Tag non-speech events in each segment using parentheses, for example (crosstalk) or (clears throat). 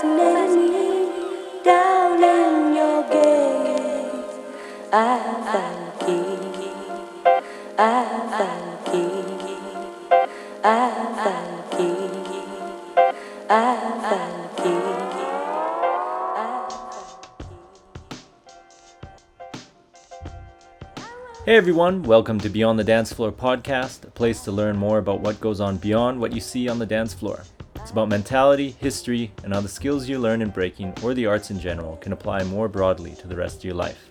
Hey everyone, welcome to Beyond the Dance Floor podcast, a place to learn more about what goes on beyond what you see on the dance floor. It's about mentality, history, and how the skills you learn in breaking or the arts in general can apply more broadly to the rest of your life.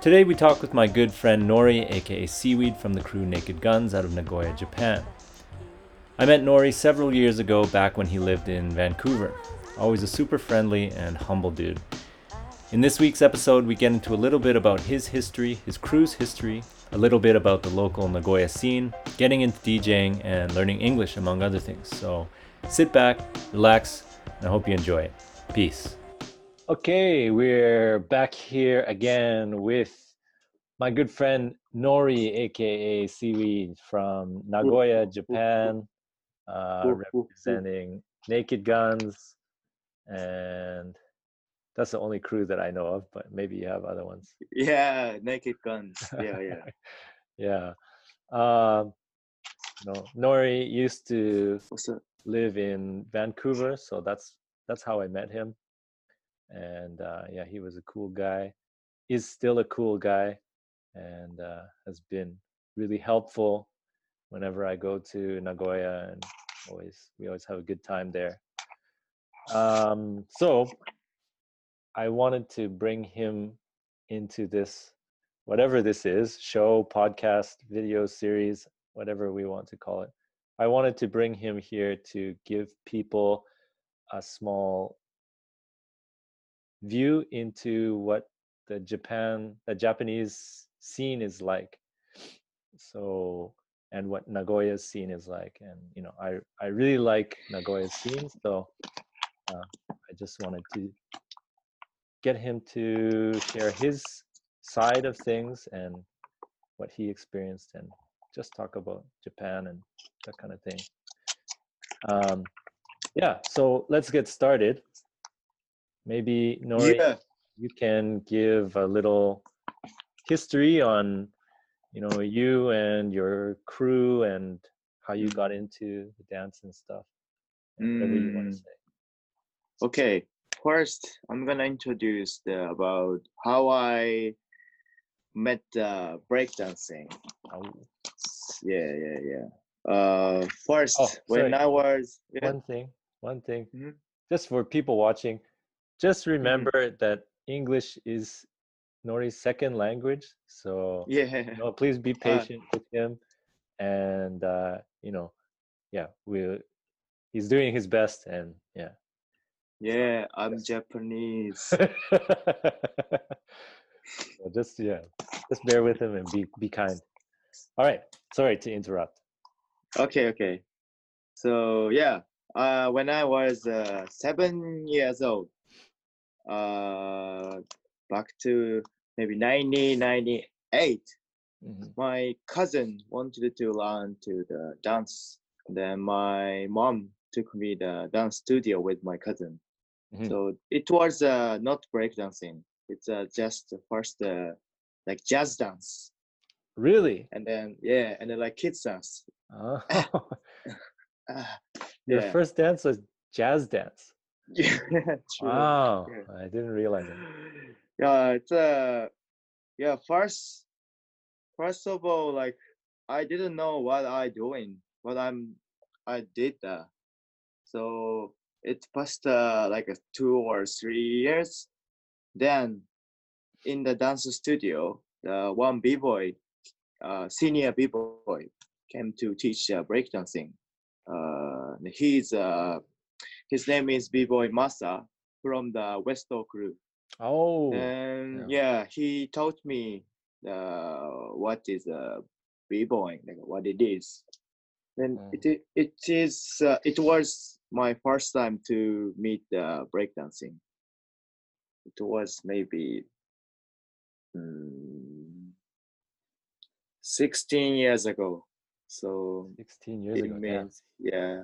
Today we talk with my good friend Nori, aka Seaweed from the crew Naked Guns out of Nagoya, Japan. I met Nori several years ago back when he lived in Vancouver. Always a super friendly and humble dude. In this week's episode, we get into a little bit about his history, his crew's history, a little bit about the local Nagoya scene, getting into DJing, and learning English, among other things. So sit back, relax, and I hope you enjoy it. Peace. Okay, we're back here again with my good friend Nori, aka Seaweed from Nagoya, Japan, uh, representing Naked Guns and that's the only crew that I know of, but maybe you have other ones. Yeah, Naked Guns. Yeah, yeah. (laughs) yeah. Um, no, Nori used to What's up? Live in Vancouver, so that's that's how I met him. And uh, yeah, he was a cool guy. Is still a cool guy, and uh, has been really helpful whenever I go to Nagoya, and always we always have a good time there. Um, so I wanted to bring him into this, whatever this is, show, podcast, video series, whatever we want to call it. I wanted to bring him here to give people a small view into what the Japan, the Japanese scene is like. So, and what Nagoya's scene is like. And, you know, I, I really like Nagoya's scene. So uh, I just wanted to get him to share his side of things and what he experienced and just talk about Japan and that kind of thing. Um, yeah, so let's get started. Maybe Nori, Yeah. you can give a little history on, you know, you and your crew and how you got into the dance and stuff. and Whatever you want to say. Okay. First, I'm gonna introduce the about how I met uh, breakdancing. Oh, Yeah, yeah, yeah. Uh, first, Oh, when. I was yeah, one thing one thing Mhm. just for people watching just remember that english is nori's second language so yeah, you know, (laughs) please be Uh, patient with him and uh you know yeah we he's doing his best and yeah yeah. I'm Japanese. (laughs) so just yeah just bear with him and be be kind all right sorry to interrupt Okay, okay. So yeah, uh, when I was uh, seven years old, uh, back to maybe 1998, Mhm. my cousin wanted to learn to the dance. Then my mom took me the dance studio with my cousin. Mhm. So it was uh, not breakdancing. It's uh, just the first uh, like jazz dance, really and then yeah, and then like kids dance. oh. (laughs) Ah, (laughs) your yeah. first dance was jazz dance (laughs) yeah, true. Wow, Yeah. I didn't realize it. (sighs) Yeah, it's uh yeah, first first of all, like I didn't know what I doing, what I'm I did that. So it passed uh, like a two or three years. Then in the dance studio, the one b boy, uh, senior b boy, came to teach uh, breakdancing. Uh, he's uh, his name is b boy Masa from the Westo crew. Oh, And yeah. he taught me uh, what is a b-boy, like what it is. Then Mm. it it is uh, it was my first time to meet uh, breakdancing. It was maybe mm, 16 years ago. So 16 years ago. Yeah. means yeah.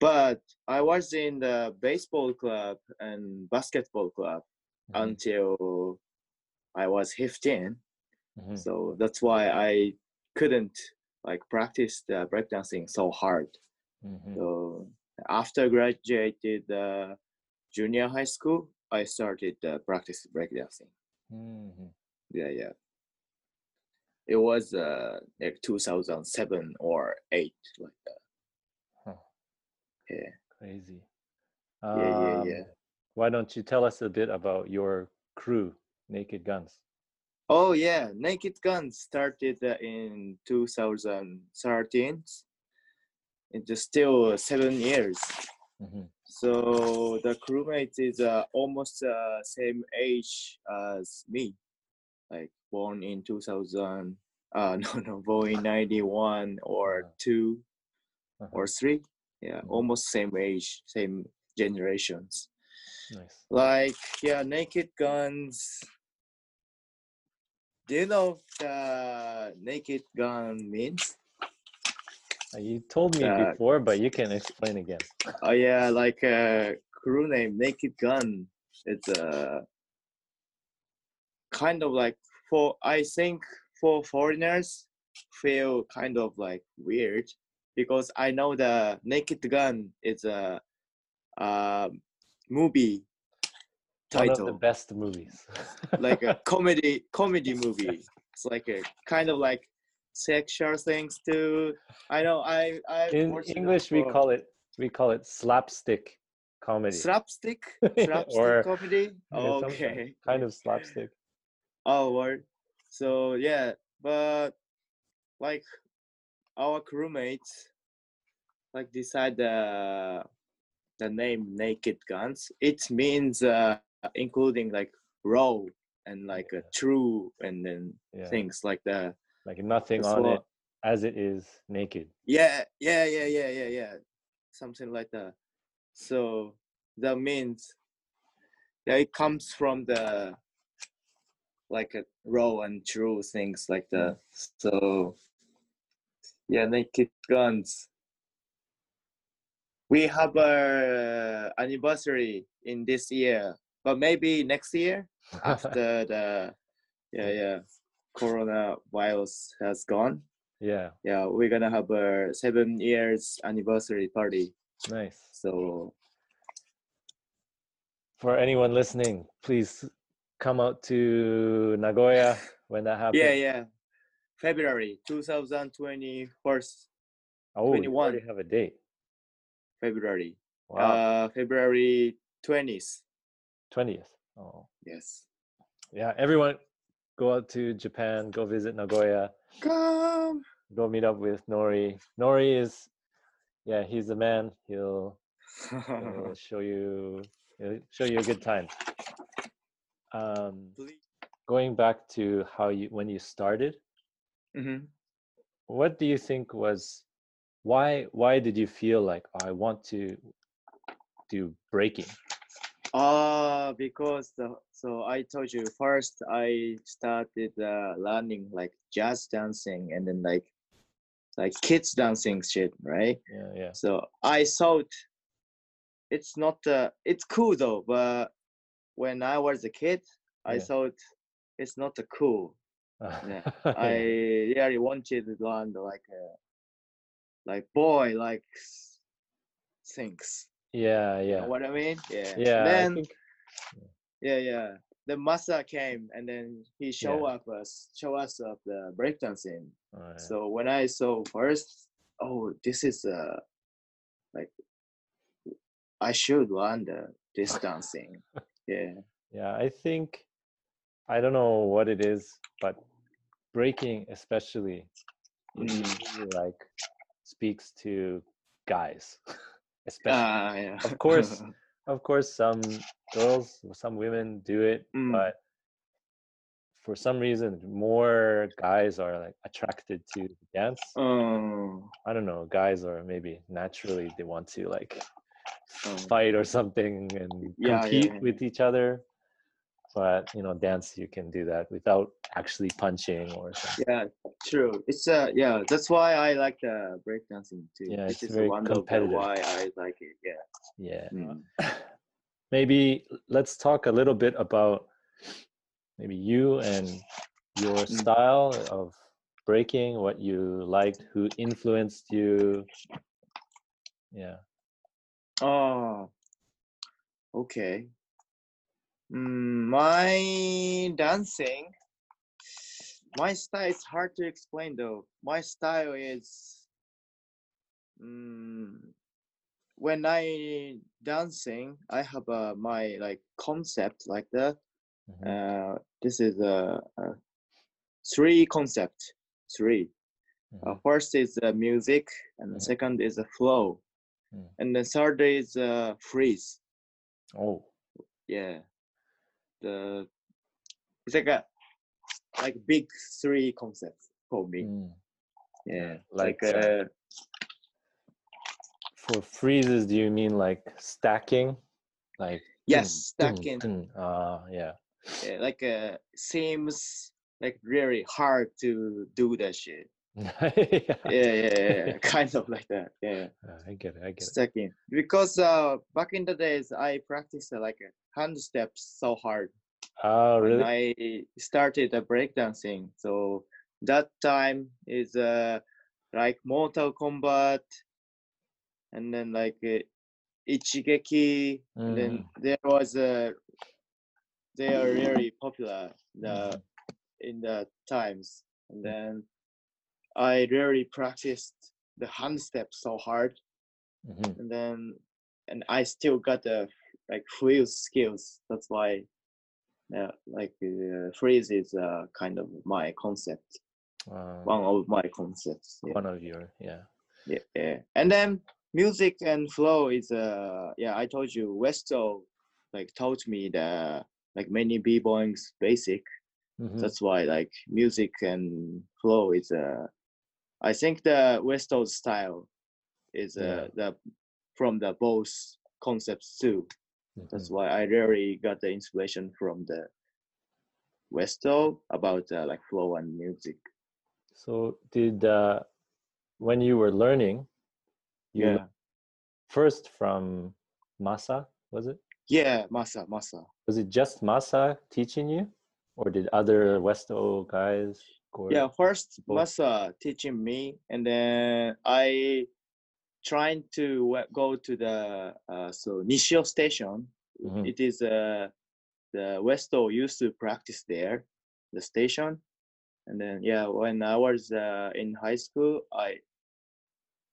but I was in the baseball club and basketball club Mhm, until I was 15. mhm, So that's why I couldn't like practice the breakdancing so hard. mhm. So after graduated uh, junior high school, I started uh, practice breakdancing. Mhm. Yeah, yeah. It was uh, like 2007 or eight, like that. Huh. Yeah, Crazy. yeah, yeah, Um, yeah. Why don't you tell us a bit about your crew, Naked Guns? Oh yeah, Naked Guns started uh, in 2013. It's still seven years. Mhm, So the crewmate is uh, almost uh, same age as me, like born in 2000. Uh, (laughs) no, no, born in 91 or Uh-huh. two uh-huh, or three. Yeah, Mhm. almost same age, same generations. Nice. Like yeah, Naked Guns. Do you know the Naked Gun means? Uh, You told me Uh, before, but you can explain again. Oh yeah, like a crew name, Naked Gun. It's a kind of like for I think for foreigners feel kind of like weird because I know the Naked Gun is a um, movie title. One of the best movies. (laughs) like a (laughs) comedy comedy movie. It's like a kind of like sexual things too. I know I I In English, we call it we call it slapstick comedy. slapstick (laughs) slapstick Or- comedy okay Kind of slapstick. Oh word so yeah but like our crewmates like decide the the name naked guns. It means uh including like raw and like a true and then Yeah. things like that. Like nothing on it as it is naked. yeah yeah yeah yeah yeah yeah. Something like that. So that means that it comes from the like a raw and true things like that. So yeah naked guns. We have a uh, anniversary in this year but maybe next year (laughs) after the yeah yeah coronavirus has gone. Yeah, yeah we're gonna have a seven years anniversary party. Nice. so For anyone listening, please come out to Nagoya when that happens. yeah yeah february 2020 first Oh, you already have a date. february Wow, uh february 20th twentieth. oh, yes yeah. Everyone, go out to Japan. Go visit Nagoya. come Go meet up with Nori. Nori is, yeah, he's the man. He'll He'll (laughs) show you he'll show you a good time. Um, going back to how you when you started, Mhm. what do you think was why why did you feel like "Oh, I want to do breaking? Uh, because the, so I told you first I started uh, learning like jazz dancing and then like like kids dancing shit, right? Yeah, yeah, So I thought it's not uh, it's cool though, but when I was a kid, I thought it's not uh, cool. (laughs) Yeah, I really wanted to learn like uh, like boy like things. yeah, yeah. You yeah, know what I mean? Yeah. yeah. Then think yeah, yeah. The master came and then he show Yeah. up us show us up the breakdancing. oh, yeah. So when I saw first, oh, this is uh like I should learn the this (laughs) dancing. Yeah. Yeah, I think I don't know what it is, but breaking especially Mm. like speaks to guys. (laughs) especially Ah, yeah. Of course. (laughs) of course some girls, some women do it, Mm. but for some reason more guys are like attracted to dance. um, I don't know, guys are maybe naturally they want to like fight or something and Yeah, yeah, compete yeah. with each other. but you know dance you can do that without actually punching or something Yeah, true. It's uh yeah, that's why I like the breakdancing too. Yeah, it's is very one of the competitive. why I like it. Yeah. yeah Mm. (laughs) maybe let's talk a little bit about maybe you and your Mm. style of breaking what you liked who influenced you yeah Oh, okay. Mm, my dancing, my style is hard to explain though. My style is, mm, when I dancing, I have uh, my like concept like that. Mhm. Uh, this is a, a three concept, three. Uh, Mhm. first is uh, music, and the Mhm. second is a flow, Mm. and the third day is uh, freeze. oh Yeah, the it's like a like big three concepts for me. mm. Yeah, like, like, uh, uh, for freezes do you mean like stacking like yes, dun, dun, stacking. dun. Ah, yeah Yeah, like uh, seems like really hard to do that shit. Yeah, Yeah, yeah, (laughs) kind of like that. Yeah. Uh, I get it. I get it. stacking because uh back in the days i practiced uh, like hand steps so hard Oh, when really? i started the breakdancing so that time is uh like mortal kombat and then like uh, ichigeki and then Mm. there was a they are really popular the Mhm. in the times and then i really practiced the hand steps so hard Mhm. and then and I still got the like freeze skills. That's why, yeah, like uh, freeze is uh, kind of my concept, Uh, one of my concepts. Yeah, one of your yeah. yeah, yeah. And then music and flow is uh yeah. I told you Westo like taught me the like many b boys basic. Mhm. That's why like music and flow is uh I think the Westo style is uh Yeah. the from the both concepts too. That's Mhm. why I really got the inspiration from the Westo about uh, like flow and music. So did uh, when you were learning, you Yeah, first from Masa, was it? yeah, Masa, Masa. Was it just Masa teaching you, or did other Westo guys? Or, Yeah, first both? Masa teaching me, and then I trying to go to the uh, so Nishio station. Mhm. It is uh, the Westo used to practice there, the station, and then yeah, when I was uh, in high school, I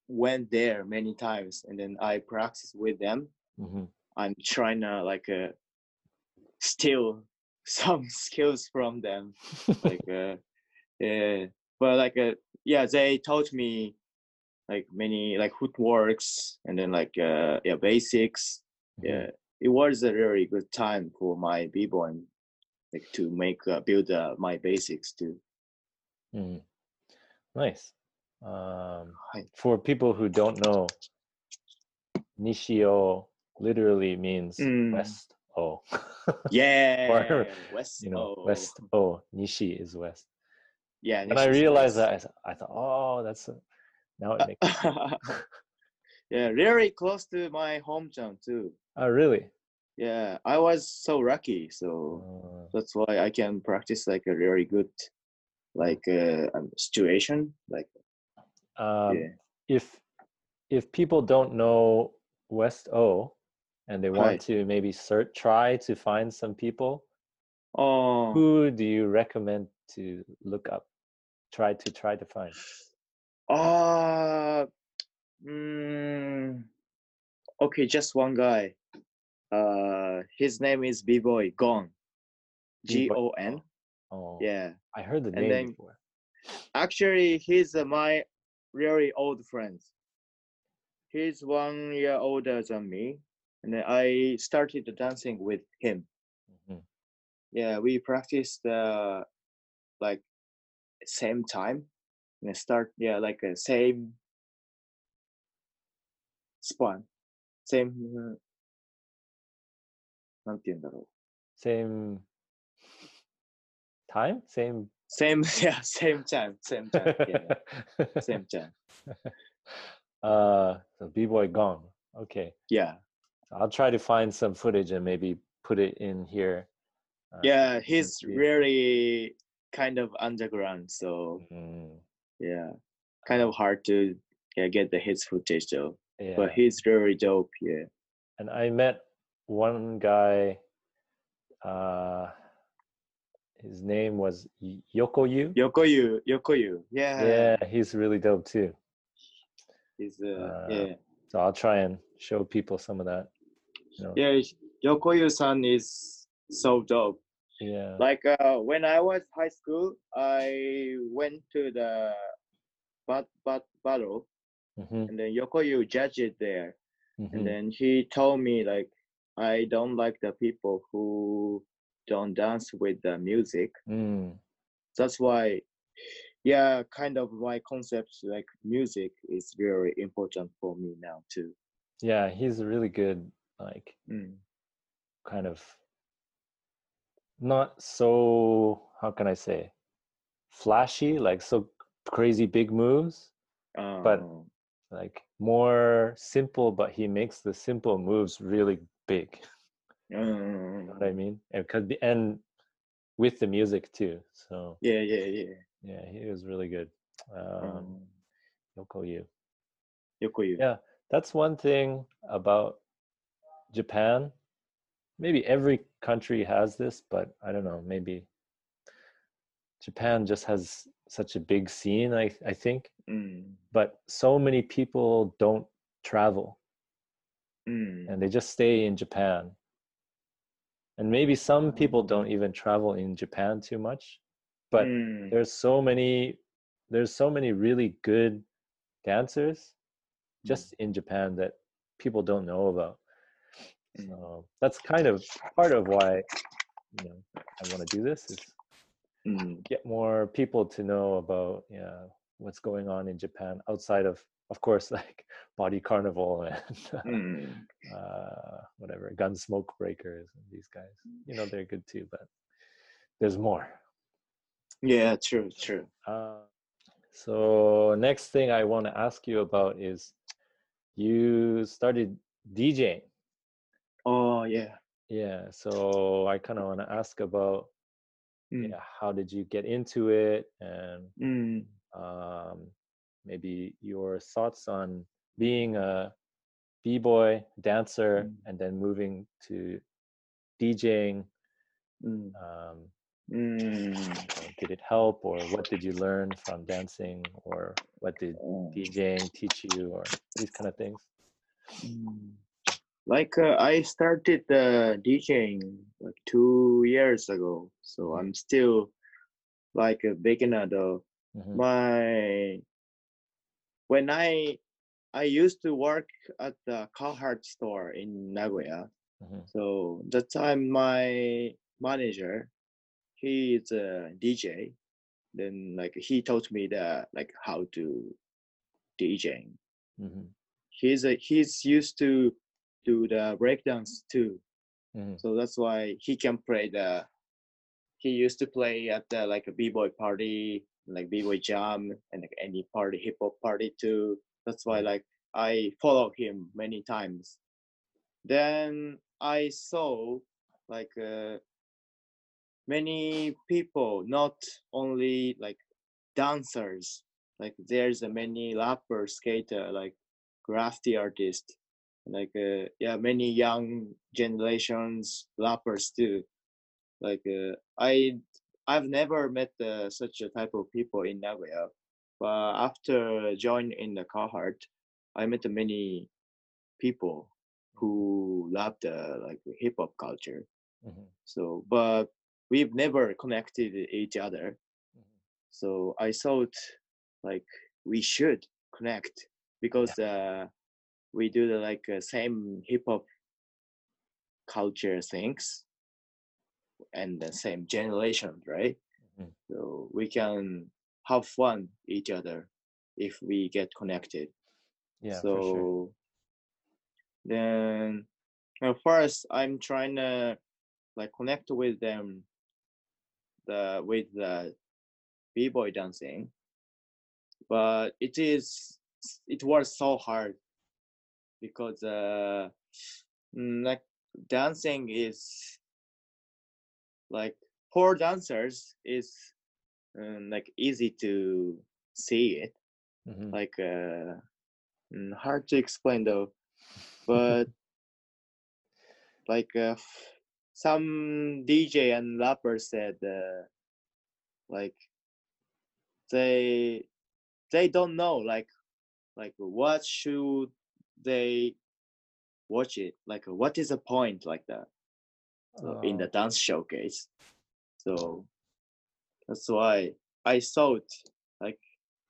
went there many times, and then I practiced with them. Mhm. I'm trying to like uh, steal (laughs) some skills from them, like uh, yeah, but like uh, yeah, they taught me like many like footworks and then like uh, yeah basics. Mhm. Yeah, it was a very good time for my b-boy, like to make uh, build uh, my basics too. Mhm. Nice. Um, for people who don't know, Nishio literally means Mm. west. Oh, (laughs) Yeah, West. you know, west. Oh, Nishi is west. Yeah, And I realized that I, th- I thought, oh, that's a, now it makes. (laughs) yeah, really close to my hometown too. oh, really? Yeah, I was so lucky. So Uh, that's why I can practice like a very good like uh, um, situation. Like um, yeah, if if people don't know West O and they want to maybe search, try to find some people, oh, who do you recommend to look up? Try to try to find. uh, mm, okay, just one guy. Uh, his name is B Boy gone Gon. G B-Boy O N. Oh, Yeah, I heard the And name then- before. actually, he's uh, my really old friend. He's one year older than me, and then I started dancing with him. Mhm. yeah we practiced uh like same time and I start yeah like a same span same なんて言うんだろ Same Time? Same. Same, (laughs) yeah, same time, same time, yeah, same time. (laughs) uh, so B-boy gong. Okay. Yeah, I'll try to find some footage and maybe put it in here. uh, yeah, you can he's see it. really kind of underground, so Mm, yeah, kind of hard to yeah, get the his footage though. yeah. But he's really dope. Yeah. and I met one guy. Uh, his name was Yokoyu. Yokoyu, Yokoyu. Yeah. Yeah, he's really dope too. He's uh, Uh, yeah. So I'll try and show people some of that. You know, Yeah, Yokoyu-san is so dope. Yeah. Like uh, when I was high school, I went to the bat bat battle, Mhm, and then Yokoyu judged it there, mhm. and then he told me like I don't like the people who don't dance with the music. Mm, That's why, yeah, kind of my concepts like music is very important for me now too. yeah, he's really good, like, Mm. kind of not so, how can I say, flashy, like so crazy big moves, But- Um, like more simple, but he makes the simple moves really big. You know what I mm, mean? And, cause the, and with the music too. So yeah, yeah, yeah. yeah, he was really good. Um, Um, Yokoyu. Yokoyu. Yeah, that's one thing about Japan. Maybe every country has this, but I don't know. Maybe Japan just has such a big scene. I I think, Mm, but so many people don't travel mm, and they just stay in Japan. And maybe some people Oh. don't even travel in Japan too much, but mm, there's so many there's so many really good dancers Mm. just in Japan that people don't know about. So that's kind of part of why you know I want to do this is mm, get more people to know about yeah what's going on in Japan outside of of course (laughs) like Body Carnival and mm. (laughs) uh, whatever Gunsmoke Breakers and these guys. You know they're good too, but there's more. Yeah, true, true. Uh, so next thing I want to ask you about is you started DJing. Oh yeah. Yeah, so I kind of want to ask about Mm, yeah, how did you get into it and mm, um, maybe your thoughts on being a b-boy dancer Mm. and then moving to DJing. mm, Um, mm. did it help or what did you learn from dancing or what did Oh. DJing teach you or these kind of things? Like uh, I started uh, DJing like two years ago, so I'm still like a beginner though. Mhm. My when I I used to work at the Carhartt store in Nagoya, Mhm. so that time my manager, he is a DJ. Then like he taught me that like how to DJing. Mhm. He's a he's used to do the breakdance too. Mhm. So that's why he can play the. He used to play at the like a b-boy party, like b-boy jam, and like any party, hip hop party too. That's why like I follow him many times. Then I saw like uh, many people, not only like dancers. Like there's a many rapper, skater, like graffiti artist, like uh, yeah many young generations rappers too. Like uh, i i've never met uh, such a type of people in nagoya but after joining in the carhartt i met many people who love the like hip hop culture. Mhm. so but we've never connected each other. Mhm. so i thought like we should connect because uh we do the like uh, same hip hop culture things and the same generation right Mhm. so we can have fun each other if we get connected Yeah, so sure. then at first i'm trying to like connect with them the with the b-boy dancing but it is it was so hard because uh mm, like dancing is like poor dancers is um, like easy to see it Mhm. like uh mm, hard to explain though but (laughs) like uh, some dj and rapper said uh, like they they don't know like like what should they watch it like what is the point like that so in the Oh. dance showcase so that's why i thought like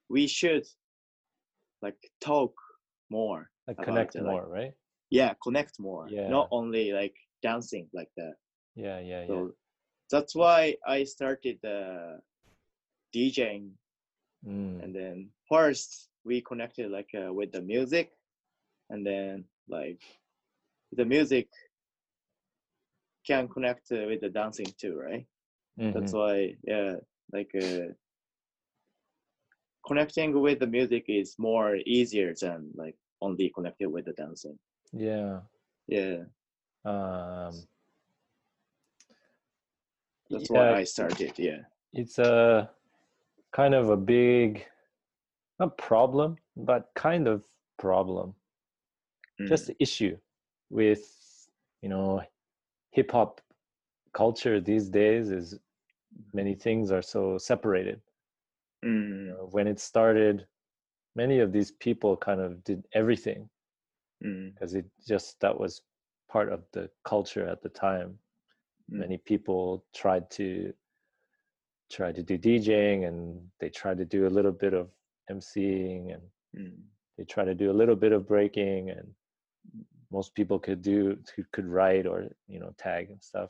we should like talk more like connect it, like- more, right? yeah connect more Yeah. not only like dancing like that Yeah, yeah, yeah. so that's why i started uh, djing Mm. and then first we connected like uh, with the music and then like the music can connect uh, with the dancing too right that's Mhm. why yeah like uh, connecting with the music is more easier than like only connected with the dancing Yeah. yeah Um, that's yeah, why i started yeah it's a kind of a big, not problem, but kind of problem. Mm, Just the issue with you know hip hop culture these days is many things are so separated. You mm, know, when it started, many of these people kind of did everything mm, because it just that was part of the culture at the time. Mm. Many people tried to try to do DJing and they tried to do a little bit of MCing and mm, they try to do a little bit of breaking and most people could do could, could write or you know tag and stuff.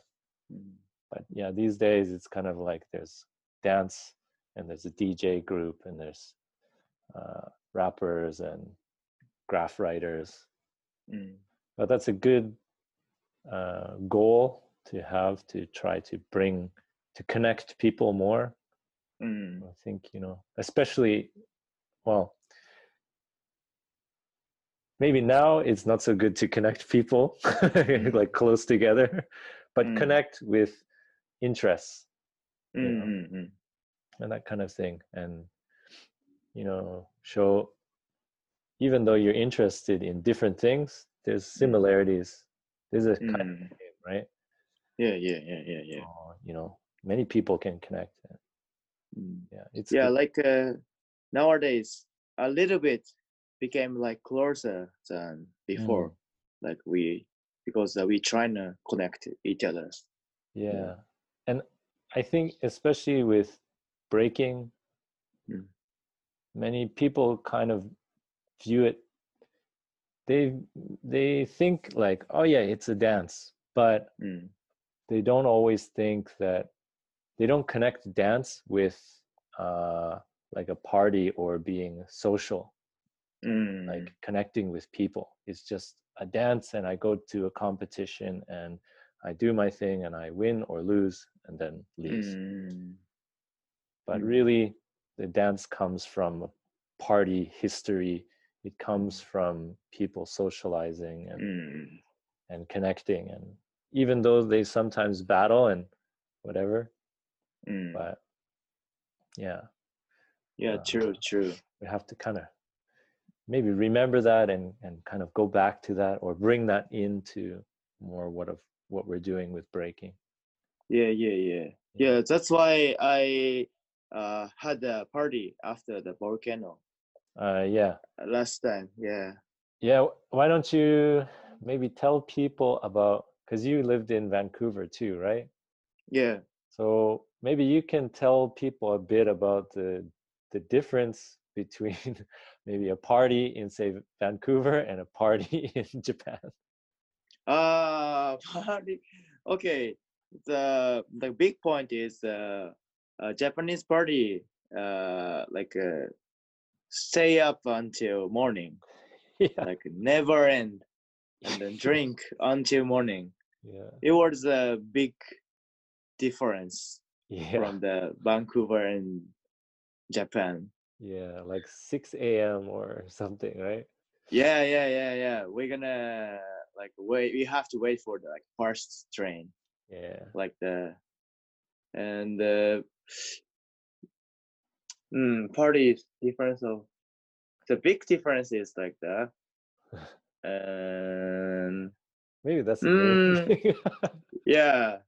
Mm, but yeah these days it's kind of like there's dance and there's a dj group and there's uh, rappers and graph writers. Mm, but that's a good uh, goal to have to try to bring to connect people more. Mm, i think you know especially well maybe now it's not so good to connect people (laughs) like close together but Mm. connect with interests mm, know. mm, mm. and that kind of thing and you know show even though you're interested in different things there's similarities there's a kind of Mm. thing, right yeah yeah yeah yeah yeah Uh, you know many people can connect Mm. yeah it's yeah good. like uh, nowadays a little bit became like closer than before like we because uh, we trying to connect each other. Yeah. And i think especially with breaking Mm. many people kind of view it they they think like oh yeah it's a dance but mm. they don't always think that they don't connect dance with uh like a party or being social Mm. like connecting with people it's just a dance and i go to a competition and i do my thing and i win or lose and then leave Mm. but Mm. really the dance comes from party history it comes from people socializing and, Mm. and connecting and even though they sometimes battle and whatever Mm. but yeah yeah uh, true true we have to kind of maybe remember that and and kind of go back to that or bring that into more what of what we're doing with breaking. Yeah yeah yeah. Yeah. That's why i uh had a party after the volcano. Uh yeah. Last time yeah. Yeah why don't you maybe tell people about because you lived in vancouver too right? Yeah. So maybe you can tell people a bit about the the difference between (laughs) maybe a party in say vancouver and a party (laughs) in japan Uh, (laughs) party. Okay. The the big point is uh, uh Japanese party uh like uh, stay up until morning, (laughs) yeah like never end, and then drink until morning. yeah It was a big difference Yeah. from the Vancouver and Japan. Yeah, like 6 a.m. or (laughs) something, right? Yeah, yeah, yeah, yeah. We're gonna like wait. We have to wait for the like first train, Yeah. like the and the mm, party difference of the big difference is like that. (laughs) And Maybe that's Mm. (laughs) yeah,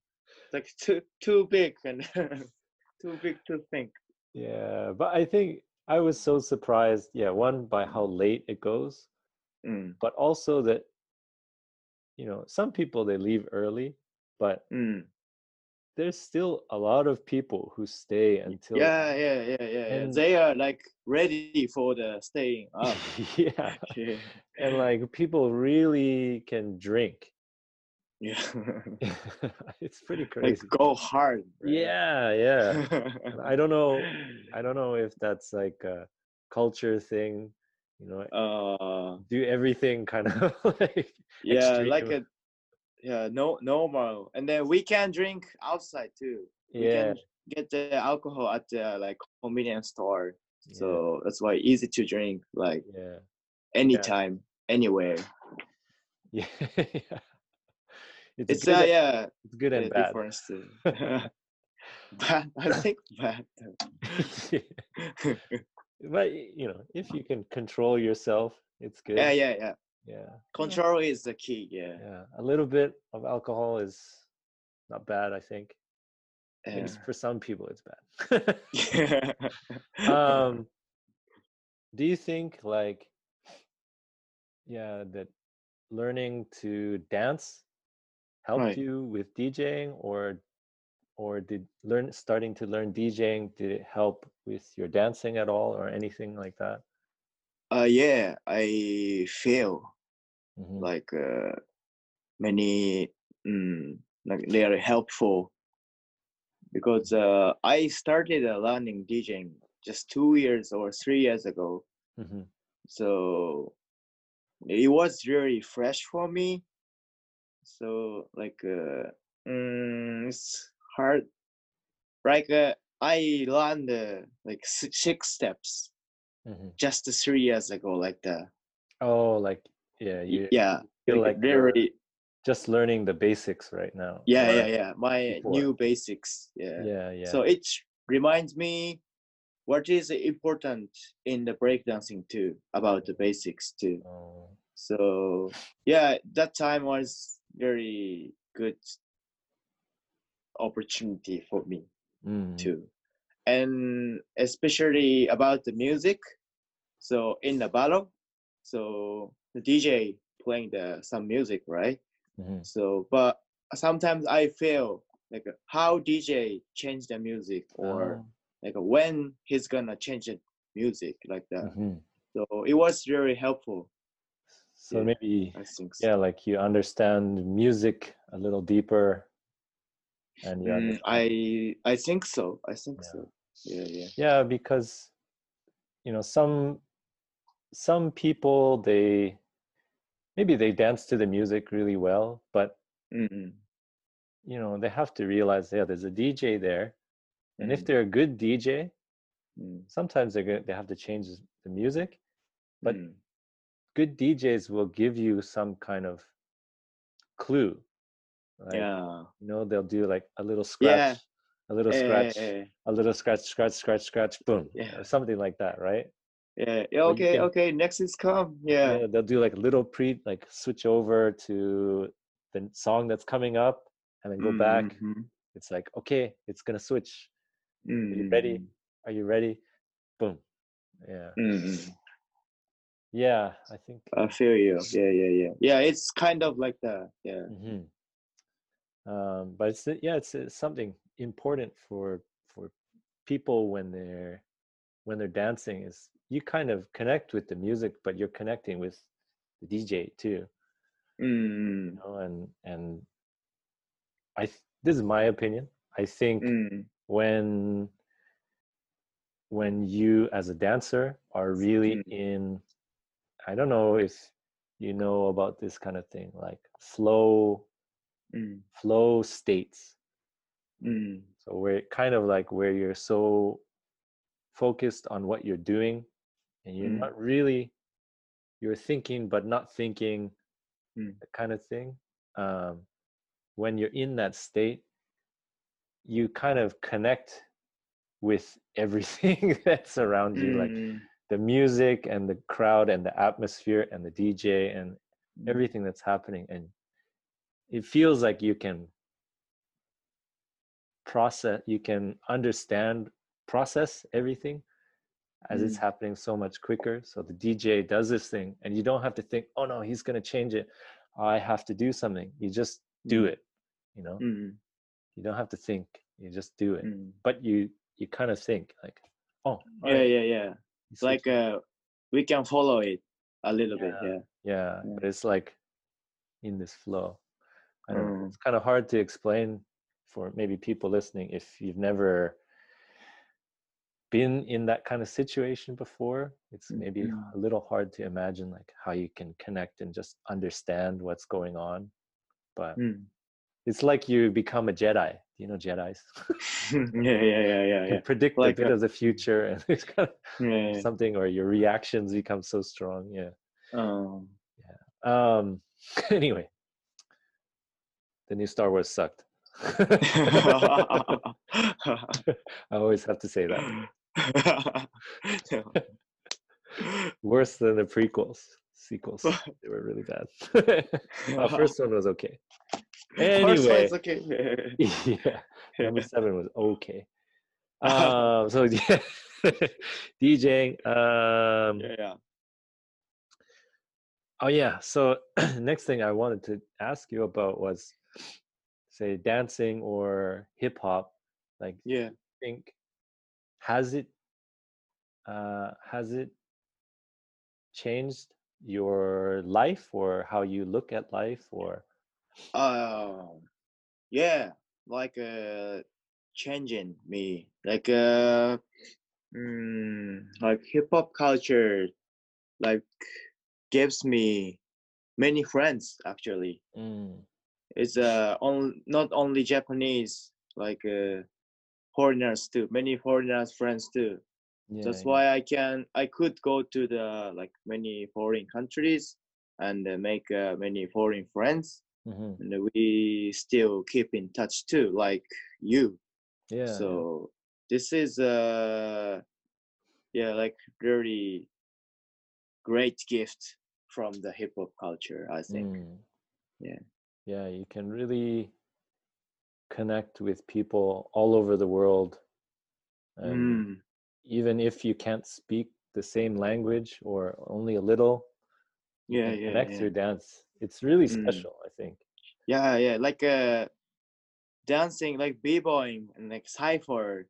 like too too big and too big to think. yeah, but I think I was so surprised. Yeah, one by how late it goes, Mm, but also that you know some people they leave early, but mm. there's still a lot of people who stay until Yeah, yeah, yeah, yeah. And- They are like ready for the staying up. (laughs) yeah, (laughs) yeah. and like people really can drink. Yeah. (laughs) it's pretty like crazy. go hard. right? Yeah, yeah. (laughs) I don't know. I don't know if that's like a culture thing. You know, uh do everything kind of (laughs) like yeah like a yeah no normal and then we can drink outside too we yeah, can get the alcohol at the like convenience store yeah, so that's why easy to drink like yeah, anytime anywhere yeah. Yeah. It's, it's good. uh and- yeah it's good the and bad. difference too (laughs) (laughs) bad i think bad (laughs) but you know, if you can control yourself, it's good. yeah yeah yeah yeah. control is the key yeah Yeah, a little bit of alcohol is not bad. I think. Maybe s- for some people, it's bad. yeah um do you think like yeah that learning to dance helped Right. you with djing or or did learn starting to learn djing did it help with your dancing at all or anything like that uh yeah i feel Mhm. like uh, many mm, like they are helpful because uh, I started uh, learning DJing just two years or three years ago. Mhm. So it was really fresh for me. So like uh, mm, it's hard. Like uh, I learned uh, like six steps Mhm. just three years ago, like the oh like yeah you yeah, feel like like very just learning the basics right now yeah yeah yeah my before. new basics yeah. yeah yeah so it reminds me what is important in the breakdancing too about the basics too oh, so yeah that time was very good opportunity for me mm, too and especially about the music so in the battle so the dj playing the some music right mhm. so, but sometimes I feel like how DJ change the music or Oh, like when he's gonna change the music like that. mhm. So it was very helpful. So Yeah. maybe I think. So. yeah like you understand music a little deeper and yeah, Mm, I I think so. I think Yeah. so. Yeah, yeah. yeah because you know some some people they maybe they dance to the music really well but Mm-mm. you know they have to realize yeah there's a dj there and if Mm, they're a good dj mm, sometimes they're they have to change the music but mm. Good djs will give you some kind of clue yeah. you know they'll do like a little Yeah. scratch a little Eh, scratch eh, a little scratch scratch scratch scratch boom Yeah. or something like that right yeah. Yeah. Okay. can- Okay. Next is come. Yeah. yeah, they'll do like little pre like switch over to the song that's coming up and then go back Mhm. it's like okay it's gonna switch Mm, you ready? mm, are you ready boom yeah mm, mm. Yeah i think I feel you. Yeah, yeah, yeah. Yeah, it's kind of like that. Yeah. hmm um but it's yeah it's, it's something important for for people when they're when they're dancing is you kind of connect with the music but you're connecting with the dj too Mm, you know and and i th- this is my opinion i think mm, when when you as a dancer are really Mm. in i don't know if you know about this kind of thing like flow mm. flow states Mm. So we're kind of like where you're so focused on what you're doing and you're Mm. not really you're thinking but not thinking Mm. kind of thing. Um, when you're in that state, you kind of connect with everything (laughs) that's around you, like Mm. The music and the crowd and the atmosphere and the DJ and Mm. everything that's happening. And it feels like you can process, you can understand, process everything as it's Mm. happening so much quicker. So the DJ does this thing, and you don't have to think, oh no, he's going to change it. I have to do something. You just do Mm. it. You know, Mm. you don't have to think. You just do it. Mm. But you you kind of think like, oh, Yeah, alright, yeah, yeah. It's like uh, we can follow it a little bit. Yeah. Yeah. yeah, yeah. but it's like in this flow. I don't know. Mm. It's kind of hard to explain for maybe people listening if you've never been in that kind of situation before it's maybe Mhm. a little hard to imagine like how you can connect and just understand what's going on but Mm. It's like you become a jedi. You know jedis? (laughs) Yeah, yeah, yeah, yeah, you yeah. predict Like a bit a- of the future and (laughs) it's kind of yeah, yeah. something or your reactions become so strong yeah. Um, um (laughs) anyway. The new star wars sucked. I always have to say that. Worse than the prequels sequels. They were really bad. The first one was okay anyway okay. (laughs) (laughs) yeah number seven was okay (laughs) um so yeah djing um yeah, yeah. oh yeah so (clears throat) next thing i wanted to ask you about was say dancing or hip hop like Yeah. think has it uh has it changed your life or how you look at life or Um, yeah, like uh, changing me, like uh, mm, like hip hop culture, like gives me many friends actually. Mm, It's uh on not only Japanese, like uh, foreigners too. Many foreigners friends too. yeah, That's yeah. why I can I could go to the like many foreign countries and uh, make uh, many foreign friends Mhm. and we still keep in touch too like you yeah so this is uh yeah like really great gift from the hip hop culture i think Mm. Yeah. Yeah, you can really connect with people all over the world. And Mm, even if you can't speak the same language or only a little, yeah yeah connect yeah. through dance. It's really Mm. special, I think. yeah yeah like uh dancing like b-boying and like cypher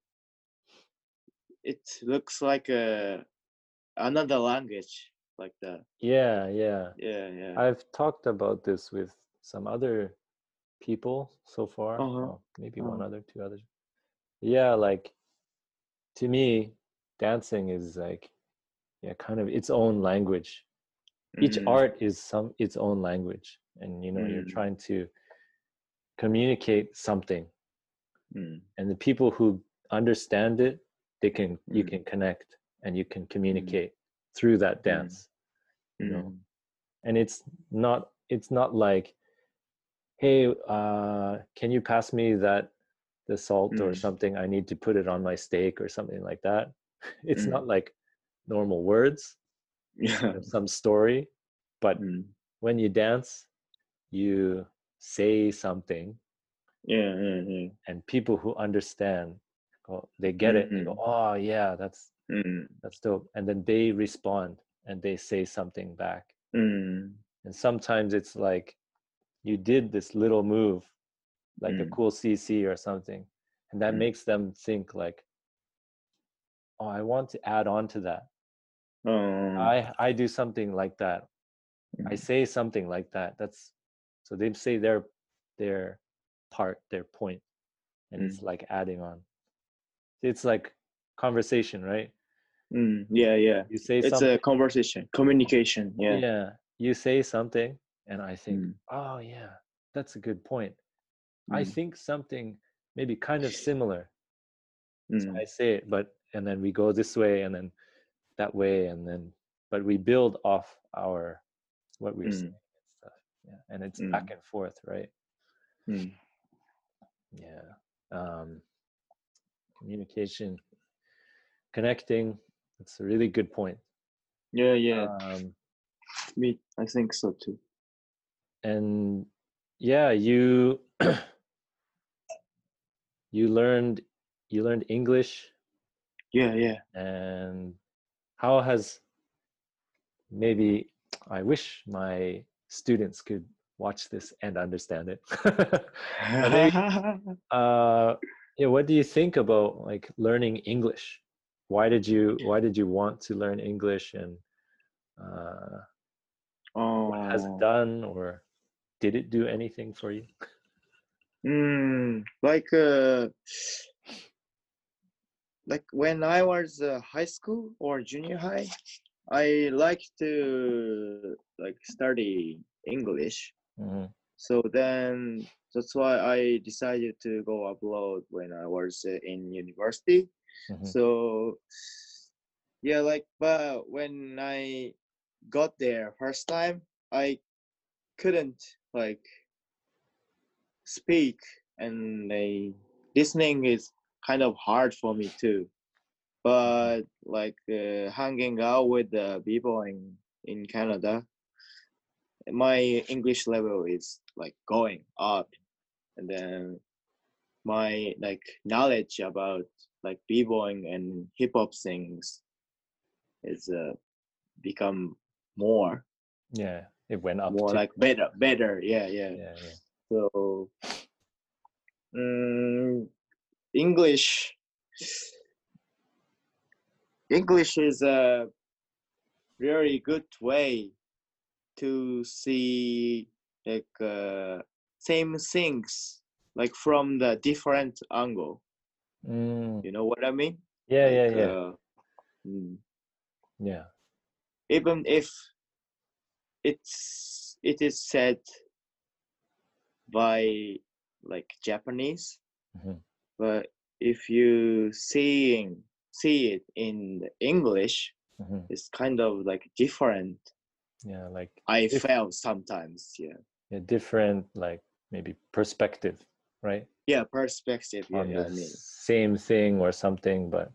it looks like a another language like that Yeah, yeah. yeah yeah I've talked about this with some other people so far. Uh-huh. well, maybe one Uh-huh. other, two others. Yeah, like to me, dancing is like yeah, kind of its own language. Each Mm, art is some its own language, and you know you're Mm. trying to communicate something, mm, and the people who understand it, they can you Mm. can connect and you can communicate through that Mm. dance. you know mm, and it's not it's not like hey uh can you pass me that the salt or Mm. something i need to put it on my steak or something like that (laughs) it's Mm. not like normal words yeah. some story but mm, when you dance you say something yeah yeah yeah. and people who understand go they get it they go Mhm. oh yeah that's mm, that's dope and then they respond and they say something back. Mm, and sometimes it's like you did this little move like a cool cc or something and that makes them think like oh i want to add on to that um, i i do something like that. I Mm. say something like that. That's so they say their their part their point and it's like adding on. It's like conversation right? Mm, yeah yeah. You say it's something a conversation communication yeah. Yeah you say something and i think Mm. oh yeah that's a good point. I Mm. think something maybe kind of similar. So Mm, I say it, but and then we go this way and then that way and then but we build off our what we're Mm. saying and stuff. Yeah. And it's back and forth, right? mm. Yeah. Um communication, connecting. that's a really good point. Yeah, yeah. Um Me, I think so too. and yeah you (clears throat) you learned you learned english Yeah, yeah. and how has maybe i wish my students could watch this and understand it. (laughs) (laughs) Uh yeah what do you think about like learning english? Why did you why did you want to learn english and uh oh, what has it done or did it do anything for you? Mm, like uh, like when I was uh, high school or junior high, I like to like study English. Mhm. So then that's why I decided to go abroad when I was uh, in university. Mhm. So yeah, like but when I got there first time, I couldn't like speak and uh, listening is kind of hard for me too. But like uh, hanging out with the people in in Canada, my English level is like going up, and then my like knowledge about like b-boying and hip hop things is uh, become more yeah it went up more too. like better better yeah yeah yeah yeah so mm, english. English is a very good way to see like uh, same things like from the different angle. Mm, you know what i mean? Yeah yeah Like, yeah. uh, mm, yeah. Even if it's it is said by like Japanese, Mhm. But if you seeing see it in English, Mhm. it's kind of like different. yeah like I If- felt sometimes, yeah, a different like maybe perspective right yeah, perspective. Yeah, on yeah, the I mean, same thing or something but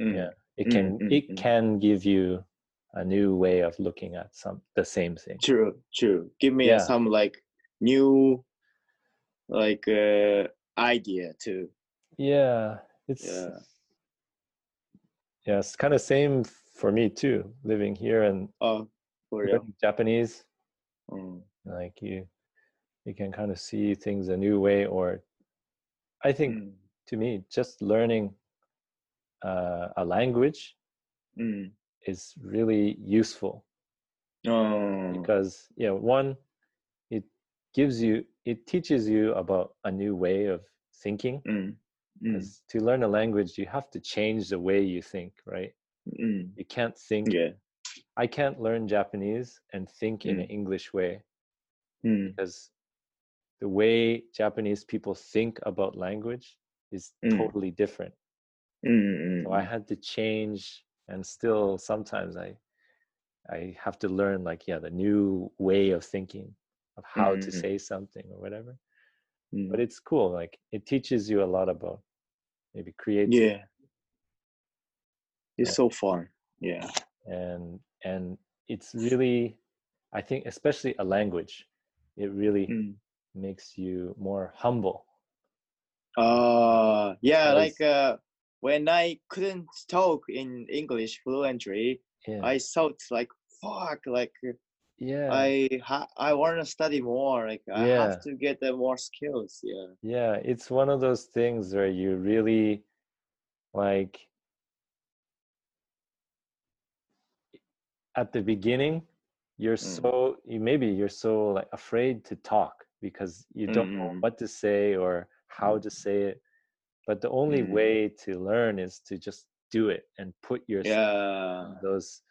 Mm, yeah it can mm, it mm. can give you a new way of looking at some the same thing true, true. Give me Yeah. some like new like uh idea too. Yeah it's Yeah. yeah it's kind of same for me too living here and Oh, for real. japanese. Mm, like you you can kind of see things a new way or i think mm, to me just learning uh, a language mm. is really useful. Oh, because yeah one it gives you it teaches you about a new way of thinking mm, mm, because to learn a language you have to change the way you think right mm. you can't think Yeah. i can't learn japanese and think in an Mm. english way Mm, because the way japanese people think about language is Mm. totally different mm, so i mm, had to change and still sometimes i i have to learn like yeah the new way of thinking of how to say something or whatever mm. but it's cool like it teaches you a lot about maybe creativity yeah. It's Yeah. so fun. Yeah. and and it's really i think especially a language it really Mm. makes you more humble Uh, yeah, like uh, when I couldn't talk in English fluently, yeah I thought like, fuck, like yeah I ha- I want to study more. Like I Yeah. have to get the more skills. Yeah. yeah it's one of those things where you really like at the beginning you're Mm. so you maybe you're so like afraid to talk because you don't know Mm, mm, what to say or how to say it but the only Mm. way to learn is to just do it and put yourself Yeah. in those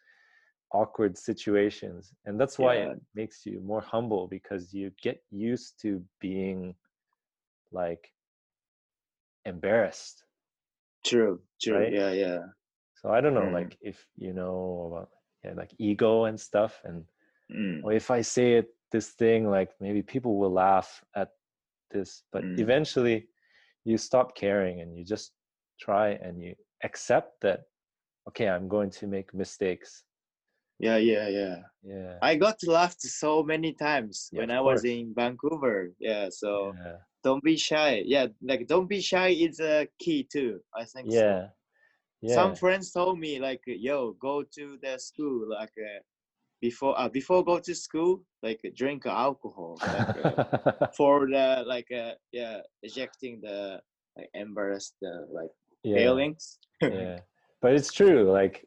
awkward situations and that's why Yeah. it makes you more humble because you get used to being like embarrassed. True. True. Right? Yeah. Yeah. So I don't know, Mm. like if you know about yeah, like ego and stuff, and Mm. or if I say it this thing, like maybe people will laugh at this, but Mm. eventually you stop caring and you just try and you accept that okay, I'm going to make mistakes. Yeah. Yeah. Yeah. Yeah. I got laughed so many times Yeah, when I was course. in Vancouver. Yeah. So yeah. don't be shy. Yeah. Like don't be shy is a key too. I think. so. Yeah. Yeah. Some friends told me like, yo, go to the school like uh, before uh, before go to school like drink alcohol like, uh, (laughs) for the like uh, yeah ejecting the like embarrassed the like yeah. feelings. (laughs) yeah but it's true like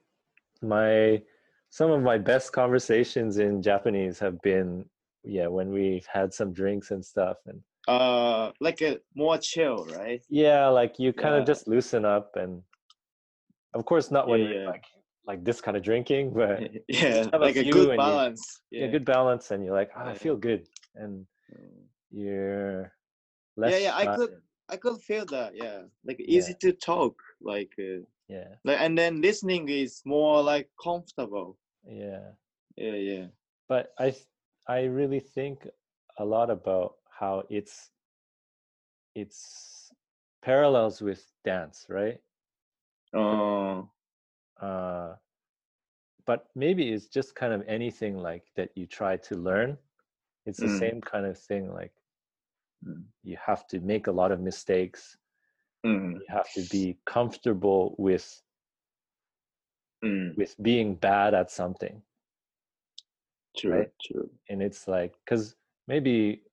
my some of my best conversations in japanese have been yeah when we've had some drinks and stuff and Uh, like a more chill, right? yeah like you kind of just loosen up and of course not when Yeah, you're yeah. like like this kind of drinking (laughs) but (laughs) yeah, have a like a good and you- balance. yeah. Yeah. good balance and you're like "Ah, i feel good and Mm. you're less Yeah, yeah, I could, I could feel that. Yeah, like Yeah. easy to talk, like, uh, yeah like, and then listening is more like comfortable. yeah Yeah, yeah. but i i really think a lot about how it's it's parallels with dance right Oh, uh but maybe it's just kind of anything like that you try to learn it's the Mm. same kind of thing like Mm. you have to make a lot of mistakes mm, you have to be comfortable with mm, with being bad at something true, Right. true. and it's like because maybe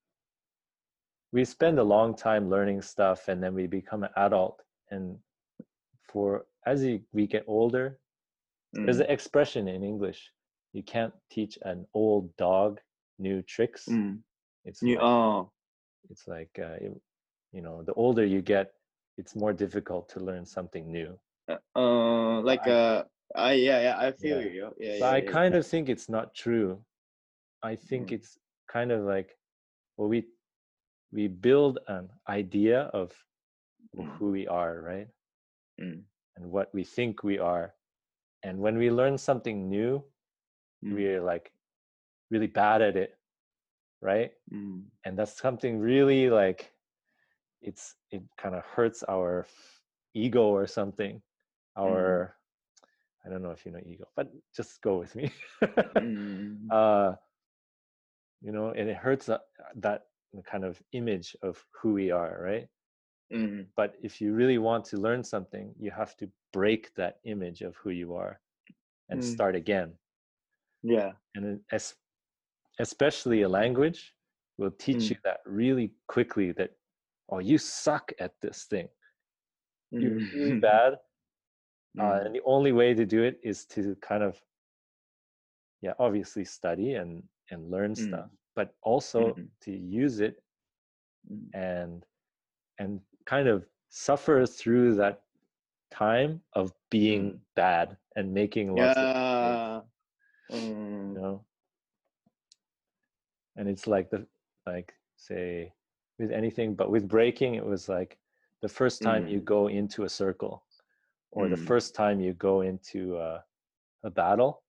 we spend a long time learning stuff and then we become an adult and for as you, we get older there's Mm, an expression in english you can't teach an old dog new tricks mm. it's You, like, oh, it's like uh, it- you know the older you get it's more difficult to learn something new uh, like, I- uh, I, yeah, yeah, I feel Yeah. you. Yeah, yeah, i yeah. kind of think it's not true i think Mm. it's kind of like well we we build an idea of Mm. who we are right Mm, and what we think we are and when we learn something new mm, we're like really bad at it right mm, and that's something really like it's it kind of hurts our ego or something our i don't know if you know ego but just go with me (laughs) mm, uh you know and it hurts that, that kind of image of who we are right mm, but if you really want to learn something you have to break that image of who you are and Mm. start again yeah. and especially a language will teach Mm. you that really quickly that oh you suck at this thing you're really (laughs) Mm, bad uh, mm, and the only way to do it is to kind of yeah obviously study and and learn Mm. stuff but also Mhm. to use it mm. and and kind of suffer through that time of being Mm. bad and making lots of Yeah. mistakes, you Mm, know and it's like the like say with anything but with breaking it was like the first time you Mm. go into a circle or the Mm. first time you go into a, a battle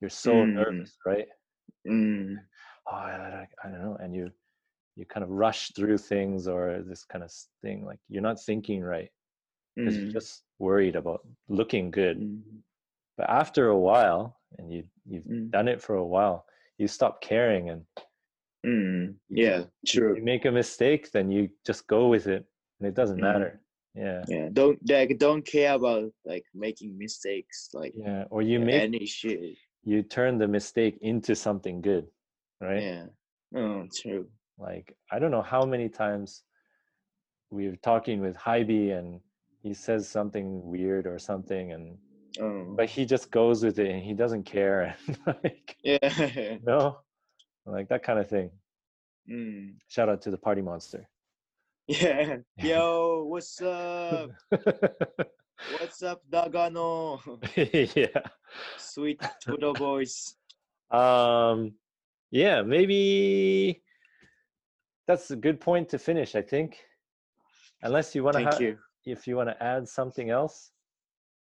you're so Mm. nervous right mm, oh I, I, I don't know and you you kind of rush through things or this kind of thing like you're not thinking right because mm, you're just worried about looking good mm, but after a while and you you've mm, done it for a while you stop caring and mm. Yeah, if true. you make a mistake then you just go with it and it doesn't Mm. matter yeah Yeah, don't like don't care about like making mistakes, like yeah or you make any shit. you turn the mistake into something good right Yeah. Oh, true. like i don't know how many times we were talking with Hybe and he says something weird or something and Oh. but he just goes with it and he doesn't care and (laughs) like Yeah. no like that kind of thing mm. shout out to the party monster (laughs) Yeah. Yo, what's up? (laughs) What's up, Dagano? (laughs) yeah Sweet Tudo boys. um yeah maybe that's a good point to finish i think unless you want to Thank have you. if you want to add something else,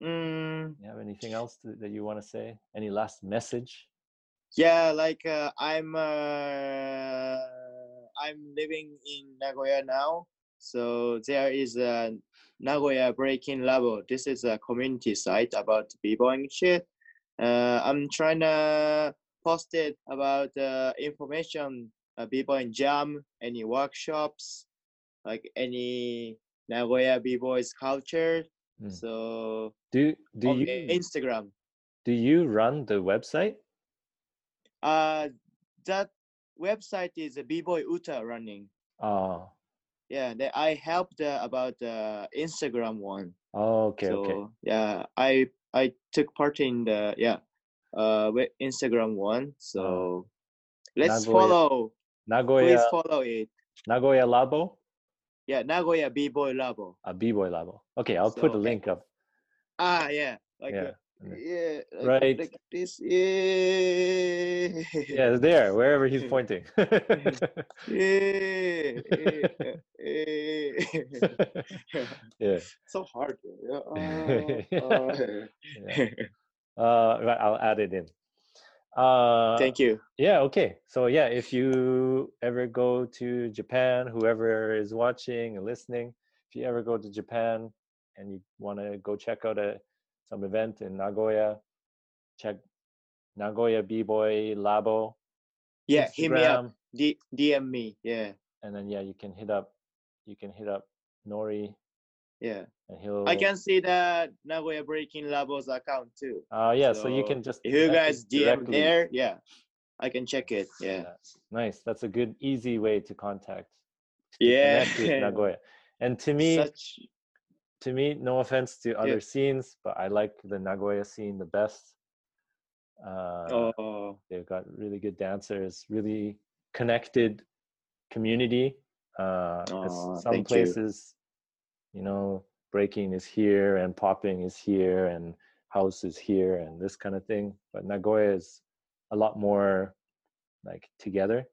Mm, you have anything else to, that you want to say? Any last message? Yeah, like uh, I'm uh, I'm living in Nagoya now, so there is a Nagoya Breaking Labo. This is a community site about b-boying shit. Uh, I'm trying to post it about uh, information uh, b-boying jam, any workshops, like any Nagoya b-boys culture. Mm. So Do do on you Instagram. do you run the website? Uh, that website is a b-boy Uta running. Oh, Yeah, that I helped uh, about the Instagram one. oh okay, so okay. yeah, I I took part in the yeah, uh, Instagram one. So let's Nagoya- follow. Nagoya Please follow it. Nagoya Labo, Yeah, Nagoya B-boy Labo. a b-boy Labo. Okay, I'll put a link up. Ah, yeah, like Yeah. Uh, yeah, like, Right. like this. Yeah. Yeah, there, wherever he's (laughs) pointing. Yeah. (laughs) yeah, (laughs) yeah. so hard. Yeah. Yeah. uh, yeah. Uh, right, I'll add it in. Uh, Thank you. yeah okay so yeah if you ever go to japan whoever is watching and listening if you ever go to japan and you want to go check out a some event in nagoya check nagoya b-boy labo Yeah, hit me up. D- DM me. Yeah, and then yeah you can hit up you can hit up nori yeah. and he'll I can see the Nagoya Breaking Labos account too. uh yeah so, you can just If you guys DM directly. there, yeah, I can check it. Yeah. Yeah. nice that's a good easy way to contact to Yeah. (laughs) nagoya and to me Such to me, no offense to other scenes, but I like the Nagoya scene the best. Uh, oh They've got really good dancers, really connected community. Uh, Aw, some thank you. places, you know, breaking is here and popping is here and house is here and this kind of thing. But Nagoya is a lot more like together.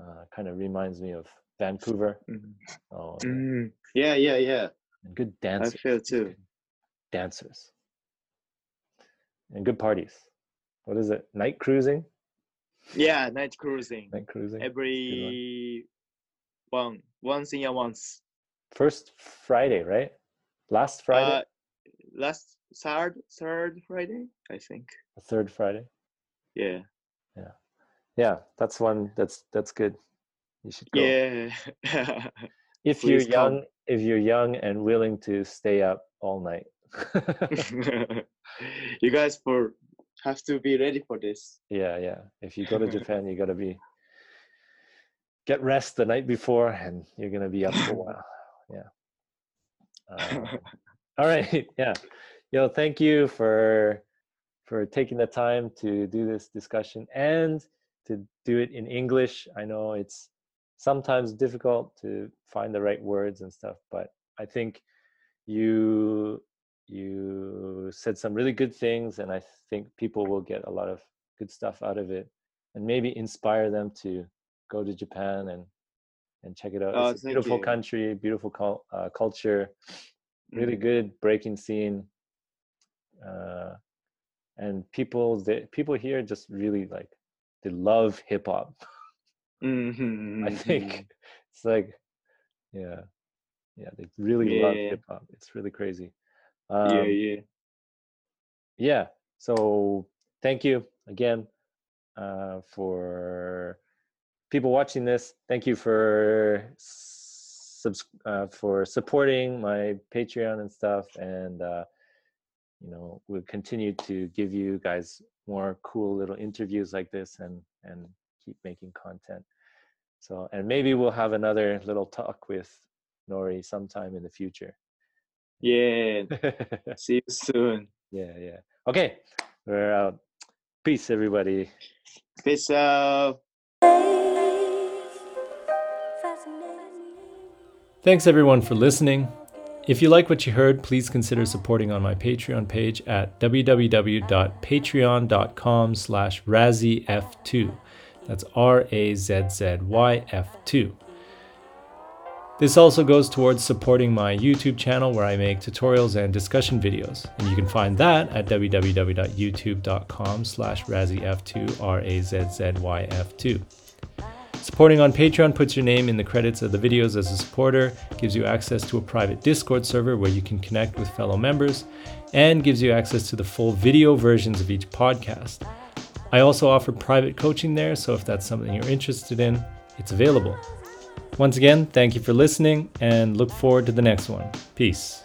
Uh, kind of reminds me of Vancouver. Mhm. Oh, yeah. Mm, yeah, yeah, yeah. And good I dancers. feel too. dancers and good parties. What is it? Night cruising? Yeah, night cruising. Night cruising. Every one, once in a once. First Friday, right? Last Friday, Uh, last third, third Friday, I think. the third Friday. Yeah. Yeah, Yeah, that's one. That's that's good. You should go. Yeah. (laughs) if you're please come. If you're young and willing to stay up all night. (laughs) (laughs) you guys for have to be ready for this. yeah, yeah. If you go to (laughs) Japan, you gotta be get rest the night before, and you're gonna be up for a while. Yeah. Um, all right yeah yo thank you for for taking the time to do this discussion and to do it in english i know it's sometimes difficult to find the right words and stuff but i think you you said some really good things and i think people will get a lot of good stuff out of it and maybe inspire them to go to japan and and check it out Oh, it's a beautiful you. country beautiful uh, culture really Mhm. good breaking scene uh and people that people here just really like they love hip hop (laughs) Mhm, i (laughs) mhm, think it's like yeah yeah they really love Yeah. hip hop it's really crazy um, yeah, yeah. yeah so thank you again uh, for people watching this thank you for subs- uh, for supporting my patreon and stuff and uh, you know we'll continue to give you guys more cool little interviews like this and and keep making content so and maybe we'll have another little talk with nori sometime in the future Yeah. (laughs) See you soon. yeah yeah okay we're out peace everybody Peace out. Thanks everyone for listening. If you like what you heard, please consider supporting on my Patreon page at www.patreon.com slash RazzyF2. That's R-A-Z-Z-Y-F2. This also goes towards supporting my YouTube channel where I make tutorials and discussion videos. And you can find that at www.youtube.com slash razzyf2, R-A-Z-Z-Y-F2. Supporting on Patreon puts your name in the credits of the videos as a supporter, gives you access to a private Discord server where you can connect with fellow members, and gives you access to the full video versions of each podcast. I also offer private coaching there, so if that's something you're interested in, it's available. Once again, thank you for listening and look forward to the next one. Peace.